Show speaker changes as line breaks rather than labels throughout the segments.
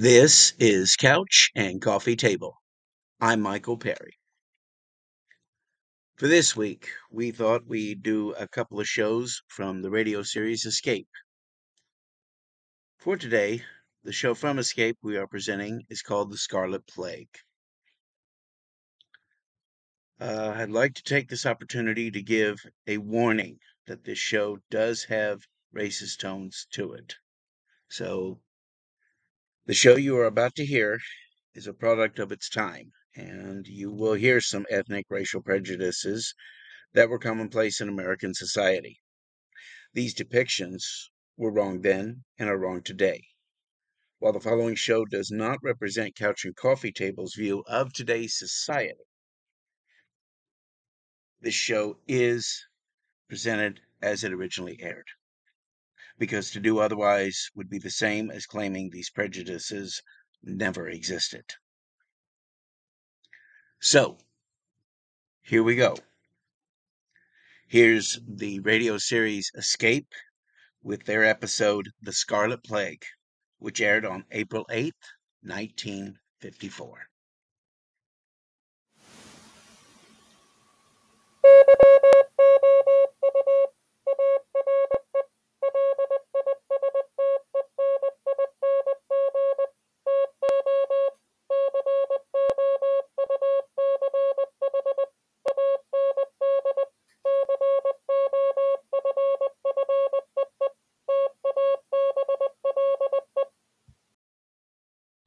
This is Couch and Coffee Table. I'm Michael Perry. For this week, we thought we'd do a couple of shows from the radio series Escape. For today, the show from Escape we are presenting is called The Scarlet Plague. Uh, I'd like to take this opportunity to give a warning that this show does have racist tones to it. So, the show you are about to hear is a product of its time, and you will hear some ethnic racial prejudices that were commonplace in American society. These depictions were wrong then and are wrong today. While the following show does not represent Couch and Coffee Table's view of today's society, this show is presented as it originally aired. Because to do otherwise would be the same as claiming these prejudices never existed. So, here we go. Here's the radio series Escape with their episode The Scarlet Plague, which aired on April 8th, 1954.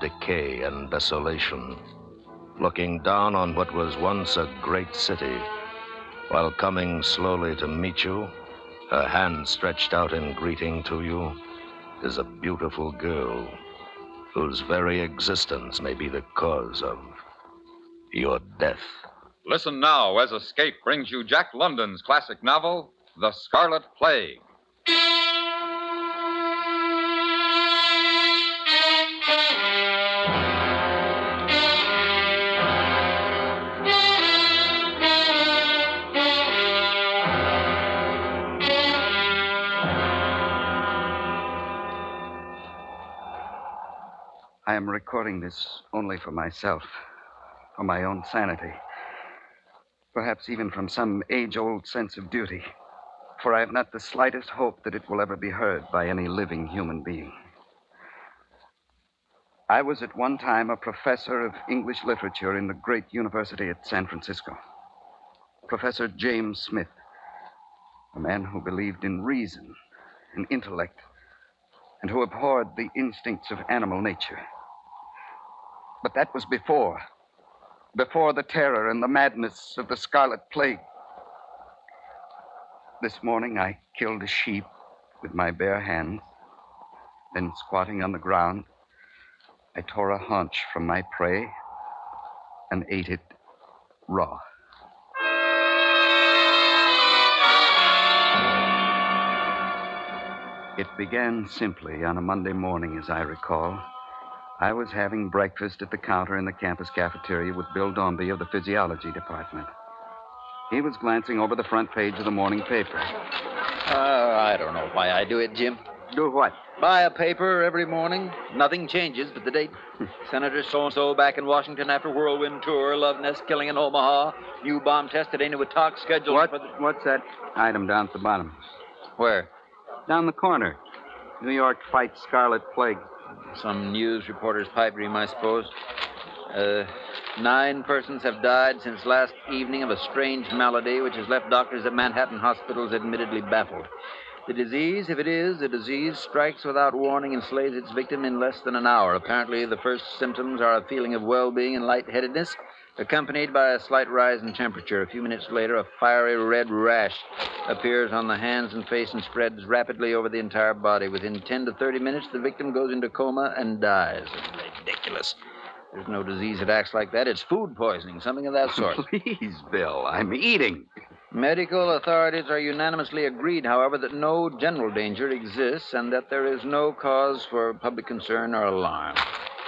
Decay and desolation, looking down on what was once a great city, while coming slowly to meet you, her hand stretched out in greeting to you, is a beautiful girl whose very existence may be the cause of your death.
Listen now as Escape brings you Jack London's classic novel, The Scarlet Plague.
I am recording this only for myself, for my own sanity. Perhaps even from some age old sense of duty. For I have not the slightest hope that it will ever be heard by any living human being. I was at one time a professor of English literature in the great university at San Francisco. Professor James Smith, a man who believed in reason and intellect, and who abhorred the instincts of animal nature. But that was before. Before the terror and the madness of the scarlet plague. This morning I killed a sheep with my bare hands. Then, squatting on the ground, I tore a haunch from my prey and ate it raw. It began simply on a Monday morning, as I recall. I was having breakfast at the counter in the campus cafeteria with Bill Dombey of the physiology department. He was glancing over the front page of the morning paper.
Uh, I don't know why I do it, Jim.
Do what?
Buy a paper every morning. Nothing changes but the date. Senator so and so back in Washington after whirlwind tour. Love nest killing in Omaha. New bomb tested ain't with talk scheduled
What?
for the.
What's that item down at the bottom?
Where?
Down the corner. New York fights scarlet plague.
Some news reporter's pipe dream, I suppose. Uh, nine persons have died since last evening of a strange malady which has left doctors at Manhattan hospitals admittedly baffled. The disease, if it is a disease, strikes without warning and slays its victim in less than an hour. Apparently, the first symptoms are a feeling of well being and lightheadedness. Accompanied by a slight rise in temperature. A few minutes later, a fiery red rash appears on the hands and face and spreads rapidly over the entire body. Within 10 to 30 minutes, the victim goes into coma and dies. Ridiculous. There's no disease that acts like that. It's food poisoning, something of that sort.
Please, Bill, I'm eating.
Medical authorities are unanimously agreed, however, that no general danger exists and that there is no cause for public concern or alarm,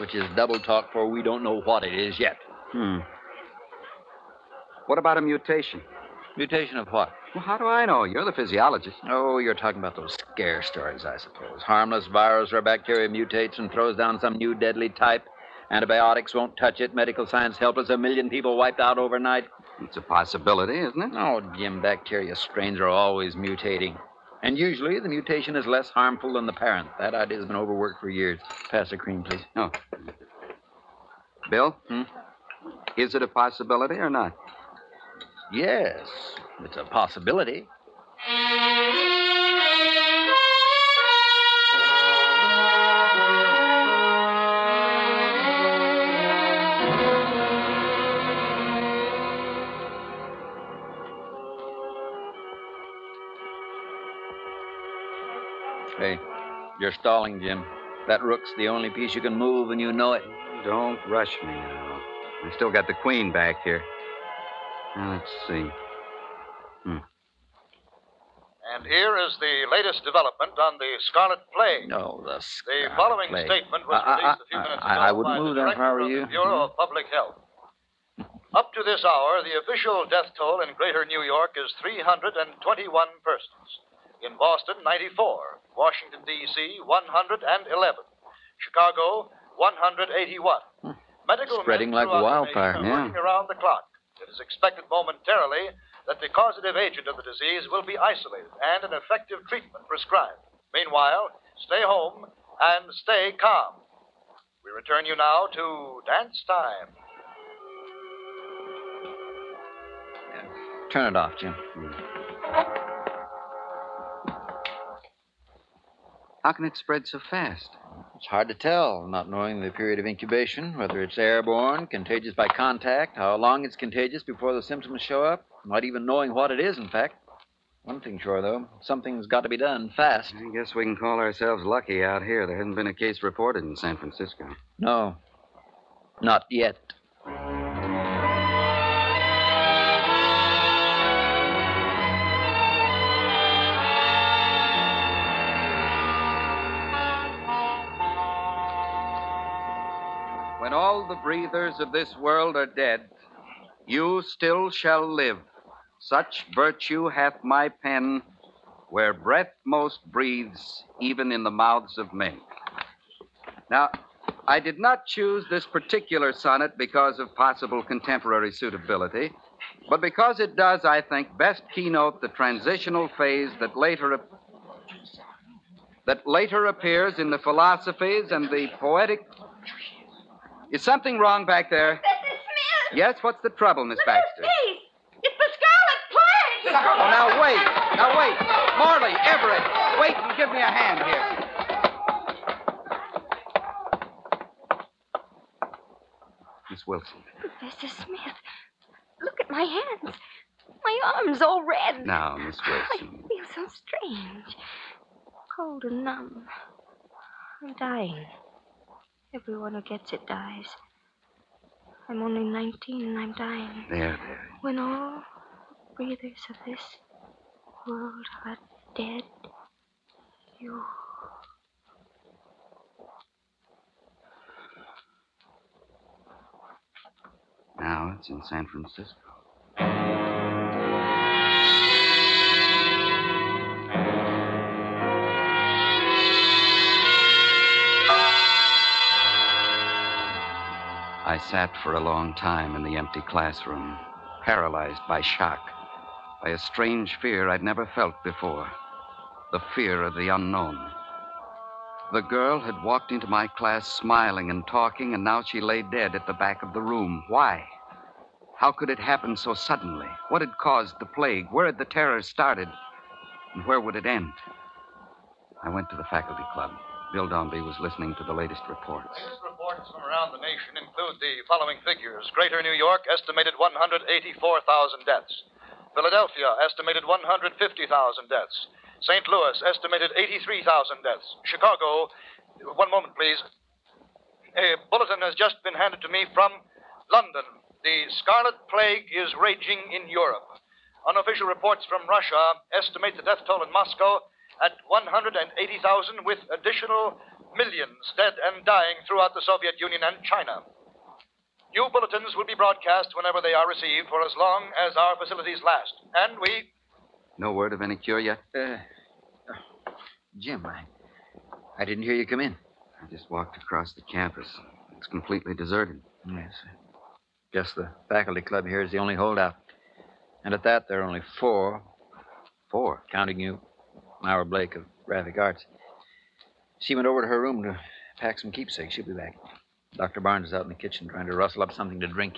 which is double talk for we don't know what it is yet.
Hmm. What about a mutation?
Mutation of what?
Well, how do I know? You're the physiologist.
Oh, you're talking about those scare stories, I suppose. Harmless virus or bacteria mutates and throws down some new deadly type. Antibiotics won't touch it. Medical science helpless. A million people wiped out overnight.
It's a possibility, isn't it?
Oh, Jim, bacteria strains are always mutating. And usually the mutation is less harmful than the parent. That idea's been overworked for years. Pass the cream, please.
Oh. Bill?
Hmm?
Is it a possibility or not?
Yes, it's a possibility. Hey, you're stalling, Jim. That rook's the only piece you can move, and you know it.
Don't rush me now. I still got the queen back here. Now, let's see. Hmm.
And here is the latest development on the Scarlet Plague.
No, the Scarlet The
following
Plague.
statement was
I- I-
released a few
I-
minutes ago
I wouldn't
by
move
the
them if I were
director
you.
of the Bureau of Public Health. Up to this hour, the official death toll in greater New York is 321 persons. In Boston, 94. Washington, D.C., 111. Chicago, 181. Hmm. Medical
Spreading like
throughout the
wildfire,
are
yeah.
working around the clock. It is expected momentarily that the causative agent of the disease will be isolated and an effective treatment prescribed. Meanwhile, stay home and stay calm. We return you now to dance time.
Turn it off, Jim.
How can it spread so fast?
It's hard to tell, not knowing the period of incubation, whether it's airborne, contagious by contact, how long it's contagious before the symptoms show up, not even knowing what it is, in fact. One thing sure, though, something's got to be done fast.
I guess we can call ourselves lucky out here. There hasn't been a case reported in San Francisco.
No, not yet.
Breathers of this world are dead, you still shall live. Such virtue hath my pen, where breath most breathes, even in the mouths of men. Now, I did not choose this particular sonnet because of possible contemporary suitability, but because it does, I think, best keynote the transitional phase that later that later appears in the philosophies and the poetic is something wrong back there?
Mrs. Smith!
Yes, what's the trouble, Miss
Look at
Baxter?
these! It's the Scarlet Plague!
Oh, now wait. Now wait. Marley, Everett, wait and give me a hand here. Miss Wilson.
Professor Smith, look at my hands. My arm's all red.
Now, Miss
oh,
Wilson.
I feel so strange. Cold and numb. I'm dying. Everyone who gets it dies. I'm only 19 and I'm dying.
There, there.
When all breathers of this world are dead, you.
Now it's in San Francisco. Sat for a long time in the empty classroom, paralyzed by shock, by a strange fear I'd never felt before the fear of the unknown. The girl had walked into my class smiling and talking, and now she lay dead at the back of the room. Why? How could it happen so suddenly? What had caused the plague? Where had the terror started? And where would it end? I went to the faculty club. Bill Dombey was listening to the latest reports.
Reports from around the nation include the following figures Greater New York, estimated 184,000 deaths. Philadelphia, estimated 150,000 deaths. St. Louis, estimated 83,000 deaths. Chicago, one moment, please. A bulletin has just been handed to me from London. The scarlet plague is raging in Europe. Unofficial reports from Russia estimate the death toll in Moscow at 180,000, with additional millions dead and dying throughout the Soviet Union and China. New bulletins will be broadcast whenever they are received for as long as our facilities last. And we.
No word of any cure yet?
Uh, Jim, I, I didn't hear you come in.
I just walked across the campus. It's completely deserted.
Yes. Guess the faculty club here is the only holdout. And at that, there are only four.
Four?
Counting you. Myra Blake of Graphic Arts. She went over to her room to pack some keepsakes. She'll be back. Dr. Barnes is out in the kitchen trying to rustle up something to drink.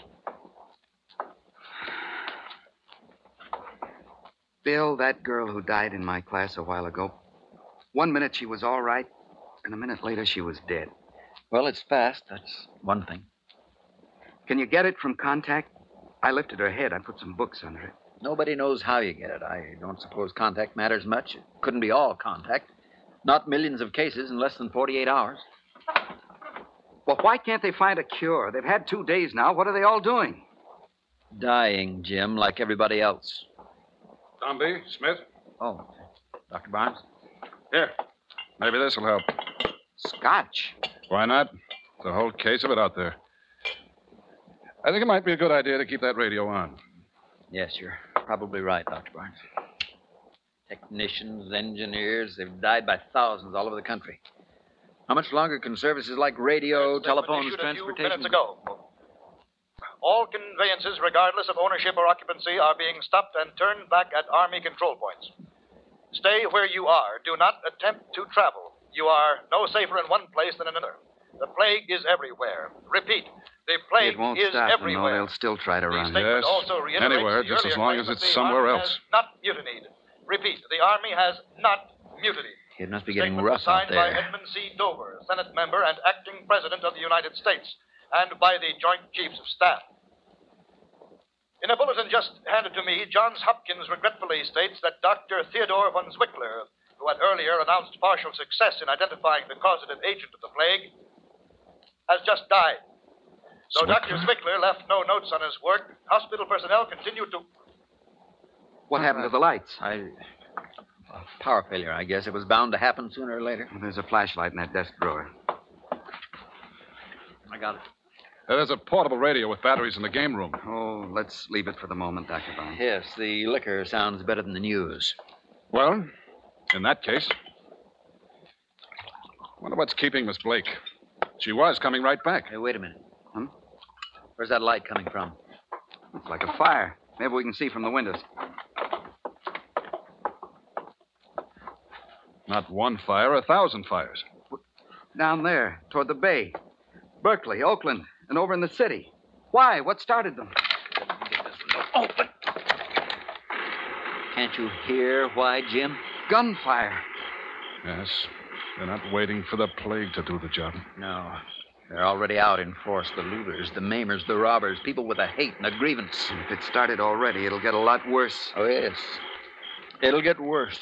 Bill, that girl who died in my class a while ago, one minute she was all right, and a minute later she was dead.
Well, it's fast. That's one thing.
Can you get it from contact? I lifted her head. I put some books under it.
Nobody knows how you get it. I don't suppose contact matters much. It couldn't be all contact. Not millions of cases in less than 48 hours.
Well, why can't they find a cure? They've had two days now. What are they all doing?
Dying, Jim, like everybody else.
Dombey, Smith.
Oh, Dr. Barnes?
Here. Maybe this will help.
Scotch.
Why not? There's a whole case of it out there. I think it might be a good idea to keep that radio on.
Yes, you're probably right, Dr. Barnes. Technicians, engineers, they've died by thousands all over the country. How much longer can services like radio,
That
telephones,
issued a few
transportation?
minutes ago. All conveyances, regardless of ownership or occupancy, are being stopped and turned back at Army control points. Stay where you are. Do not attempt to travel. You are no safer in one place than in another. The plague is everywhere. Repeat, the plague
it won't
is
stop them, though.
everywhere.
They'll still try to
The
run.
Yes,
also
anywhere, just as long as it's somewhere else.
Not mutinied. Repeat, the Army has not mutinied.
It must be getting
Statement
rough
was signed
out
by
there.
Edmund C. Dover, Senate member and acting President of the United States, and by the Joint Chiefs of Staff. In a bulletin just handed to me, Johns Hopkins regretfully states that Dr. Theodore von Zwickler, who had earlier announced partial success in identifying the causative agent of the plague, has just died. Though Dr. Zwickler left no notes on his work, hospital personnel continue to.
What happened to the lights?
I. Power failure, I guess. It was bound to happen sooner or later.
There's a flashlight in that desk drawer.
I got it.
There's a portable radio with batteries in the game room.
Oh, let's leave it for the moment, Dr. Barnes.
Yes, the liquor sounds better than the news.
Well, in that case. Wonder what's keeping Miss Blake. She was coming right back.
Hey, wait a minute.
Hmm?
Where's that light coming from?
It's like a fire. Maybe we can see from the windows.
Not one fire, a thousand fires.
Down there, toward the bay. Berkeley, Oakland, and over in the city. Why? What started them?
Oh, Open! Can't you hear why, Jim?
Gunfire.
Yes. They're not waiting for the plague to do the job.
No. They're already out in force. The looters, the maimers, the robbers, people with a hate and a grievance.
If it started already, it'll get a lot worse.
Oh, yes. It'll get worse.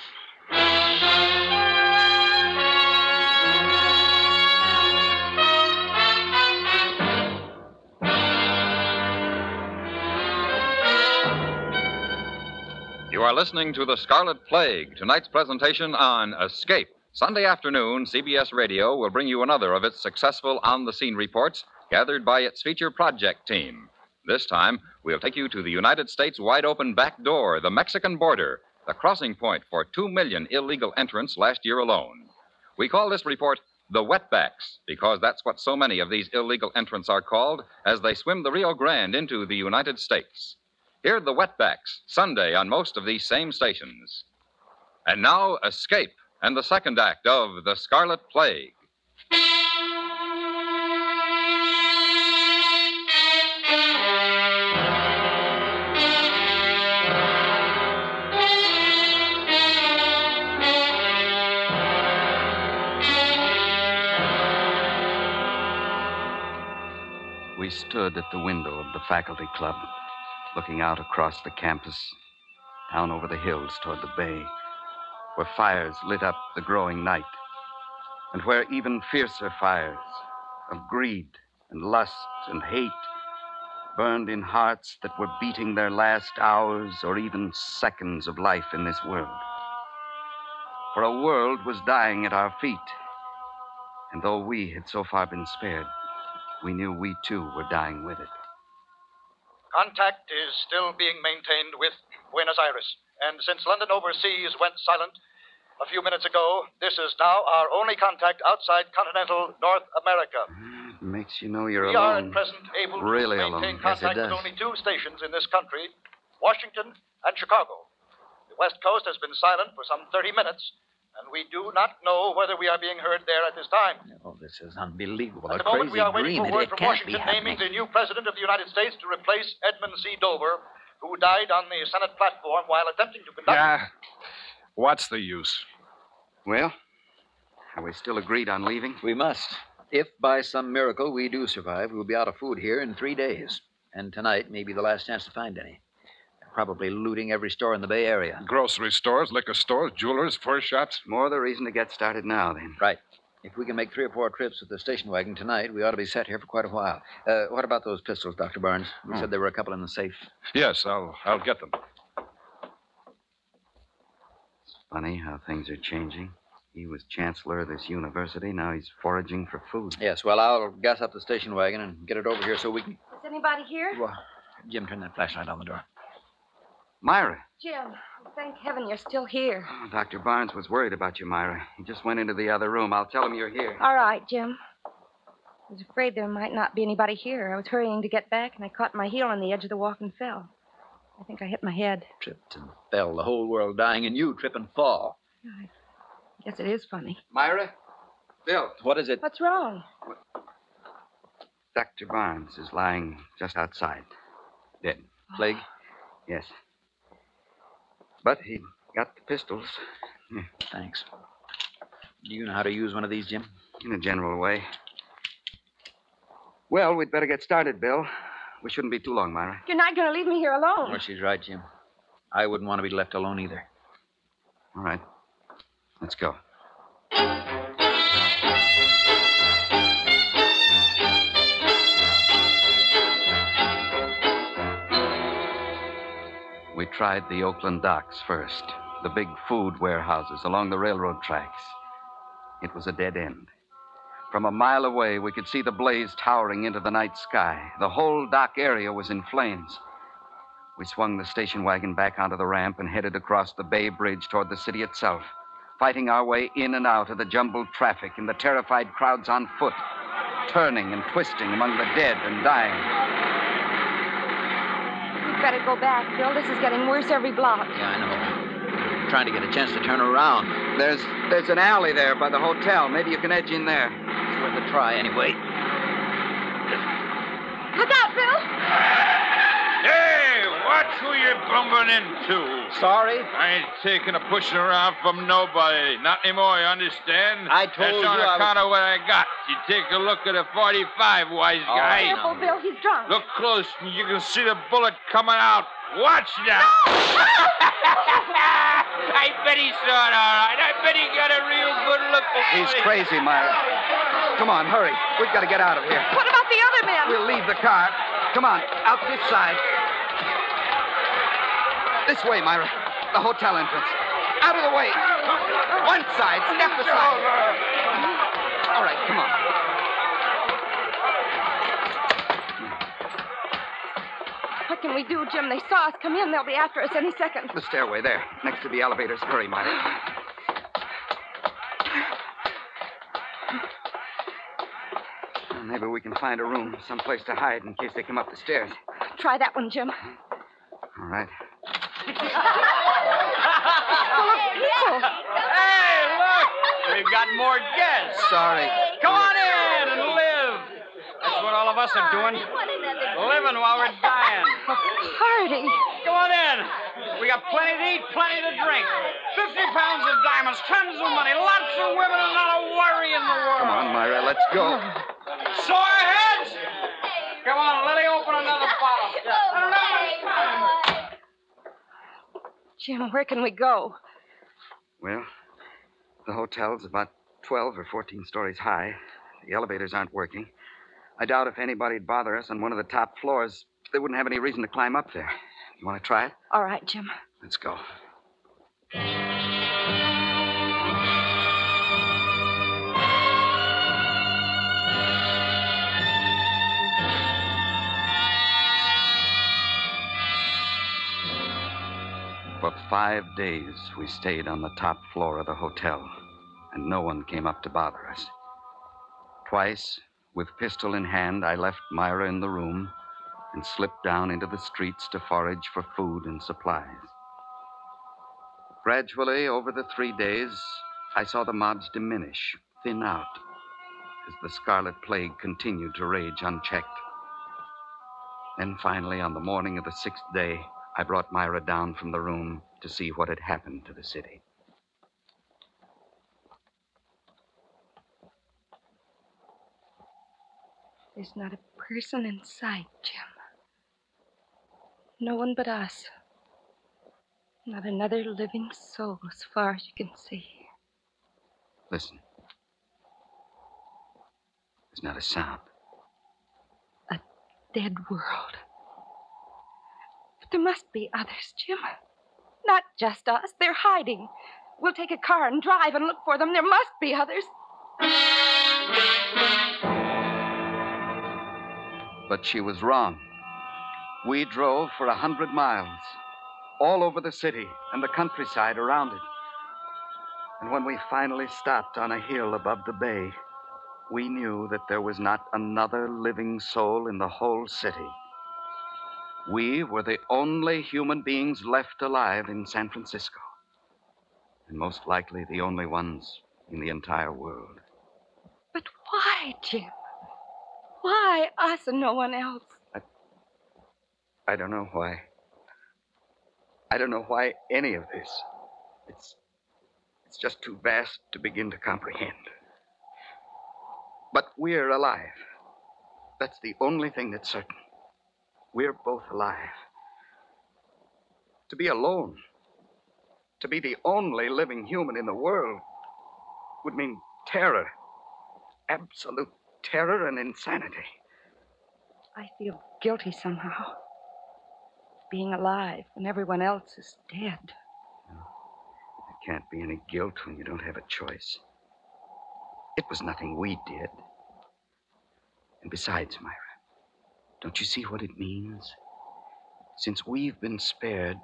You are listening to The Scarlet Plague, tonight's presentation on Escape. Sunday afternoon, CBS Radio will bring you another of its successful on the scene reports gathered by its feature project team. This time, we'll take you to the United States wide open back door, the Mexican border, the crossing point for two million illegal entrants last year alone. We call this report the Wetbacks because that's what so many of these illegal entrants are called as they swim the Rio Grande into the United States. Hear the Wetbacks Sunday on most of these same stations. And now, Escape and the second act of The Scarlet Plague.
We stood at the window of the faculty club, looking out across the campus, down over the hills toward the bay, where fires lit up the growing night, and where even fiercer fires of greed and lust and hate burned in hearts that were beating their last hours or even seconds of life in this world. For a world was dying at our feet, and though we had so far been spared, we knew we too were dying with it.
Contact is still being maintained with Buenos Aires. And since London Overseas went silent a few minutes ago, this is now our only contact outside continental North America.
It makes you know you're
we are at present able
Really
to maintain
alone.
Contact
it
with only two stations in this country Washington and Chicago. The West Coast has been silent for some 30 minutes, and we do not know whether we are being heard there at this time.
Oh, this is unbelievable.
At
A
the moment,
crazy
we are waiting
dream.
for word
It, it
from Washington naming the new president of the United States to replace Edmund C. Dover, who died on the Senate platform while attempting to conduct.
Yeah. What's the use?
Well, are we still agreed on leaving?
We must. If by some miracle we do survive, we'll be out of food here in three days. And tonight may be the last chance to find any. They're probably looting every store in the Bay Area.
Grocery stores, liquor stores, jewelers, fur shops.
More the reason to get started now, then.
Right. If we can make three or four trips with the station wagon tonight, we ought to be set here for quite a while. Uh, what about those pistols, Dr. Barnes? You
Oh.
said there were a couple in the safe.
Yes, I'll I'll get them.
It's funny how things are changing. He was chancellor of this university. Now he's foraging for food.
Yes, well, I'll gas up the station wagon and get it over here so we can.
Is anybody here?
Well, Jim, turn that flashlight on the door.
Myra.
Jim, thank heaven you're still here.
Oh, Dr. Barnes was worried about you, Myra. He just went into the other room. I'll tell him you're here.
All right, Jim. I was afraid there might not be anybody here. I was hurrying to get back, and I caught my heel on the edge of the walk and fell. I think I hit my head.
Tripped and fell, the whole world dying, and you trip and fall.
I guess it is funny.
Myra? Bill.
What is it?
What's wrong?
Dr. Barnes is lying just outside. Dead. Oh.
Plague?
Yes. But he got the pistols hmm,
Thanks. Do you know how to use one of these, Jim?
in a general way. Well, we'd better get started, Bill. We shouldn't be too long, Myra.
You're not going to leave me here alone.
Well, she's right, Jim. I wouldn't want to be left alone either.
All right. Let's go. We tried the Oakland docks first, the big food warehouses along the railroad tracks. It was a dead end. From a mile away, we could see the blaze towering into the night sky. The whole dock area was in flames. We swung the station wagon back onto the ramp and headed across the Bay Bridge toward the city itself, fighting our way in and out of the jumbled traffic and the terrified crowds on foot, turning and twisting among the dead and dying.
Better go back, Bill. This is getting worse every block.
Yeah, I know. trying to get a chance to turn around.
There's there's an alley there by the hotel. Maybe you can edge in there.
It's worth a try anyway.
Look out, Bill!
Hey, watch who you're bumping into.
Sorry?
I ain't taking a pushing around from nobody. Not anymore, you understand?
I told
That's
you
on
I was-
account of what I got. You take a look at a 45, wise
Oh,
guy.
Careful, Bill. He's drunk.
Look close, and you can see the bullet coming out. Watch now. I bet he saw it all right. I bet he got a real good look at
He's
me.
crazy, Myra. Come on, hurry. We've got to get out of here.
What about the other men?
We'll leave the car. Come on, out this side. This way, Myra. The hotel entrance. Out of the way. One side. Step aside. All right, come on.
What can we do, Jim? They saw us come in. They'll be after us any second.
The stairway there, next to the elevators. Hurry, Myra. Well, Maybe we can find a room, someplace to hide in case they come up the stairs.
Try that one, Jim.
All right.
Full of people.
Hey, look! We've got more guests.
Sorry.
Come on in and live. That's what all of us are doing. Living while we're dying.
A party.
Come on in. We got plenty to eat, plenty to drink. Fifty pounds of diamonds, tons of money, lots of women, and not a worry in the world.
Come on, Myra, let's go.
Sore heads?
Come on, Lily, open another bottle. Another time.
Jim, where can we go?
Well, the hotel's about 12 or 14 stories high. The elevators aren't working. I doubt if anybody'd bother us on one of the top floors. They wouldn't have any reason to climb up there. You want to try it?
All right, Jim.
Let's go. For five days, we stayed on the top floor of the hotel, and no one came up to bother us. Twice, with pistol in hand, I left Myra in the room and slipped down into the streets to forage for food and supplies. Gradually, over the three days, I saw the mobs diminish, thin out, as the scarlet plague continued to rage unchecked. Then finally, on the morning of the sixth day, I brought Myra down from the room to see what had happened to the city.
There's not a person in sight, Jim. No one but us. Not another living soul as far as you can see.
Listen. There's not a sound.
A dead world. But there must be others, Jim. Not just us. They're hiding. We'll take a car and drive and look for them. There must be others.
But she was wrong. We drove for a hundred miles, all over the city and the countryside around it. And when we finally stopped on a hill above the bay, we knew that there was not another living soul in the whole city. We were the only human beings left alive in San Francisco, and most likely the only ones in the entire world.
But why, Jim? Why us and no one else?
I I don't know why. I don't know why any of this. It's it's just too vast to begin to comprehend. But we're alive. That's the only thing that's certain. We're both alive. To be alone, to be the only living human in the world, would mean terror. Absolute terror and insanity.
I feel guilty somehow. Being alive when everyone else is dead.
There can't be any guilt when you don't have a choice. It was nothing we did. And besides, Myra, don't you see what it means? Since we've been spared,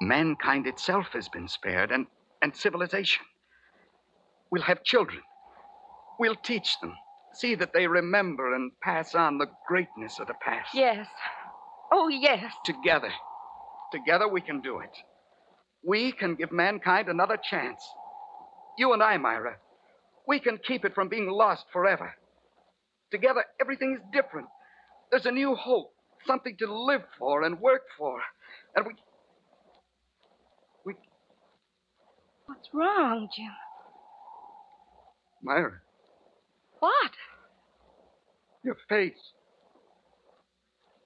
mankind itself has been spared, and, and civilization. We'll have children. We'll teach them. See that they remember and pass on the greatness of the past.
Yes. Oh, yes.
Together. Together we can do it. We can give mankind another chance. You and I, Myra. We can keep it from being lost forever. Together, everything is different. There's a new hope, something to live for and work for. And we. We.
What's wrong, Jim?
Myra,
What?
your face.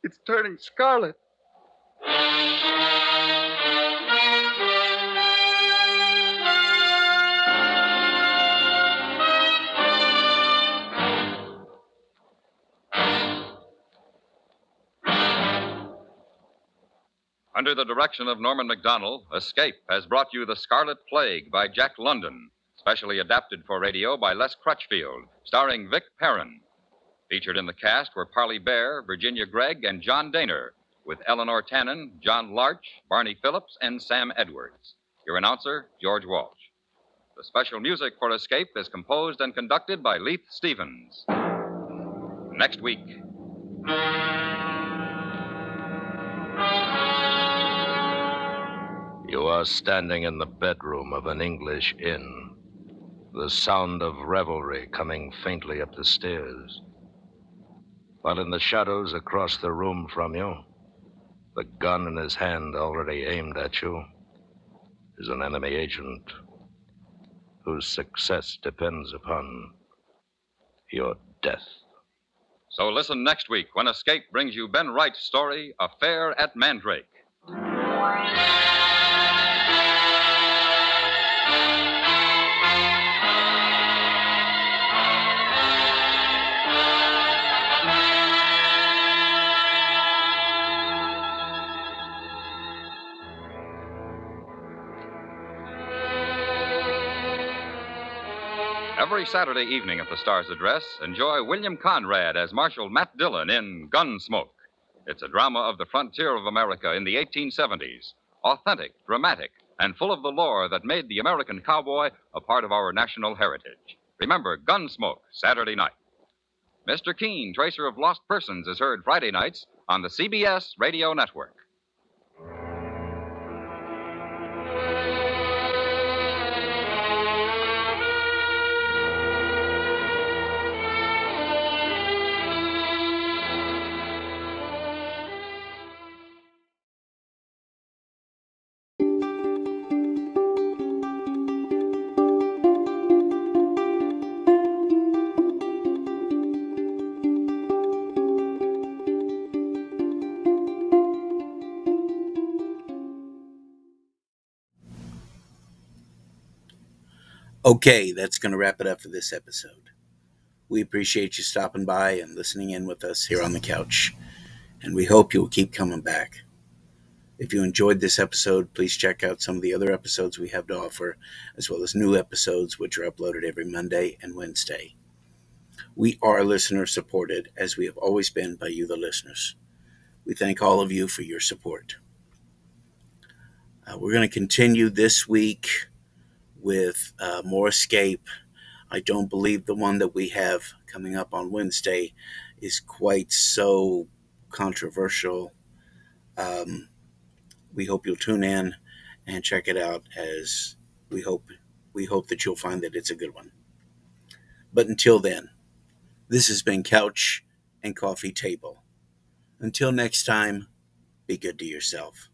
It's turning scarlet.
Under the direction of Norman Macdonnell, Escape has brought you The Scarlet Plague by Jack London, specially adapted for radio by Les Crutchfield, starring Vic Perrin. Featured in the cast were Parley Baer, Virginia Gregg, and John Dehner, with Eleanor Tanin, John Larch, Barney Phillips, and Sam Edwards. Your announcer, George Walsh. The special music for Escape is composed and conducted by Leith Stevens. Next week.
You are standing in the bedroom of an English inn, the sound of revelry coming faintly up the stairs. While in the shadows across the room from you, the gun in his hand already aimed at you, is an enemy agent whose success depends upon your death.
So listen next week when Escape brings you Ben Wright's story, Affair at Mandrake. Every Saturday evening at the Star's Address, enjoy William Conrad as Marshal Matt Dillon in Gunsmoke. It's a drama of the frontier of America in the 1870s. Authentic, dramatic, and full of the lore that made the American cowboy a part of our national heritage. Remember Gunsmoke, Saturday night. Mr. Keene, Tracer of Lost Persons, is heard Friday nights on the CBS Radio Network.
Okay, that's going to wrap it up for this episode. We appreciate you stopping by and listening in with us here on the couch, and we hope you'll keep coming back. If you enjoyed this episode, please check out some of the other episodes we have to offer, as well as new episodes which are uploaded every Monday and Wednesday. We are listener supported, as we have always been by you, the listeners. We thank all of you for your support. Uh, we're going to continue this week with uh, more escape. I don't believe the one that we have coming up on Wednesday is quite so controversial. Um, we hope you'll tune in and check it out as we hope we hope that you'll find that it's a good one. But until then, this has been Couch and Coffee Table. Until next time, be good to yourself.